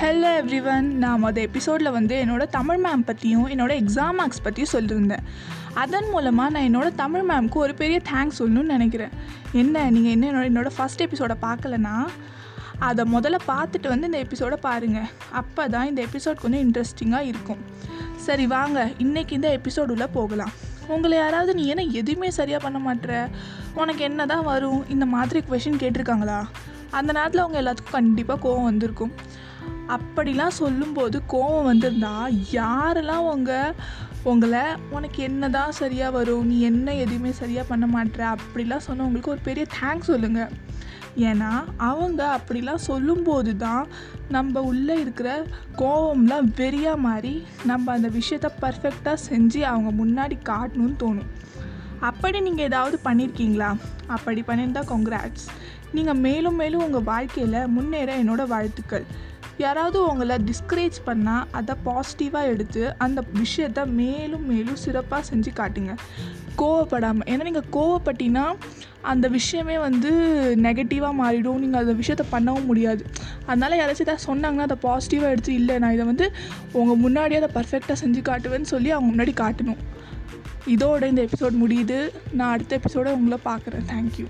Hello everyone நான் மொதல் எபிசோடில் வந்து என்னோடய தமிழ் மேம் பற்றியும் என்னோடய எக்ஸாம் மார்க்ஸ் பற்றியும் சொல்லியிருந்தேன் அதன் மூலமாக நான் என்னோடய தமிழ் மேம்க்கு ஒரு பெரிய தேங்க்ஸ் சொல்லணும்னு நினைக்கிறேன். என்ன நீங்கள் என்ன என்னோட என்னோடய ஃபஸ்ட் எபிசோடை பார்க்கலனா அதை முதல்ல பார்த்துட்டு வந்து இந்த எபிசோடை பாருங்கள் அப்போ தான் இந்த எபிசோட் கொஞ்சம் இன்ட்ரெஸ்டிங்காக இருக்கும். சரி வாங்க இன்றைக்கி இந்த எபிசோடுள்ள போகலாம். உங்களை யாராவது நீ என்ன எதுவுமே சரியாக பண்ண மாட்ற? உனக்கு என்ன தான் வரும்? இந்த மாதிரி கொஷின் கேட்டிருக்காங்களா? அந்த நேரத்தில் அவங்க எல்லாத்துக்கும் கண்டிப்பாக கோவம் வந்திருக்கும். அப்படிலாம் சொல்லும்போது கோவம் வந்திருந்தா யாரெல்லாம் உங்கள் உங்களை உனக்கு என்ன தான் சரியாக வரும் நீ என்ன எதுவுமே சரியாக பண்ண மாட்ற? அப்படிலாம் சொன்னவங்களுக்கு ஒரு பெரிய தேங்க்ஸ் சொல்லுங்கள் ஏன்னா அவங்க அப்படிலாம் சொல்லும்போது தான் நம்ம உள்ளே இருக்கிற கோவம்லாம் வெறியாக மாறி நம்ம அந்த விஷயத்த பர்ஃபெக்டாக செஞ்சு அவங்க முன்னாடி காட்டணும்னு தோணும். அப்படி நீங்கள் ஏதாவது பண்ணியிருக்கீங்களா அப்படி பண்ணியிருந்தால் கொங்க்ராட்ஸ் நீங்கள் மேலும் மேலும் உங்கள் வாழ்க்கையில் முன்னேற என்னோடய வாழ்த்துக்கள். யாராவது உங்களை டிஸ்கரேஜ் பண்ணால் அதை பாசிட்டிவாக எடுத்து அந்த விஷயத்த மேலும் மேலும் சிறப்பாக செஞ்சு காட்டுங்க. கோவப்படாமல் ஏன்னா நீங்கள் கோவப்பட்டீங்கன்னா அந்த விஷயமே வந்து நெகட்டிவாக மாறிடும். நீங்கள் அந்த விஷயத்த பண்ணவும் முடியாது. அதனால் யாராச்சும் ஏதாவது சொன்னாங்கன்னா அதை பாசிட்டிவாக எடுத்து இல்லை நான் இதை வந்து உங்கள் முன்னாடியே அதை பர்ஃபெக்டாக செஞ்சு காட்டுவேன்னு சொல்லி அவங்க முன்னாடி காட்டணும். இதோட இந்த எபிசோட் முடியுது. நான் அடுத்த எபிசோட உங்களை பார்க்குறேன். தேங்க்யூ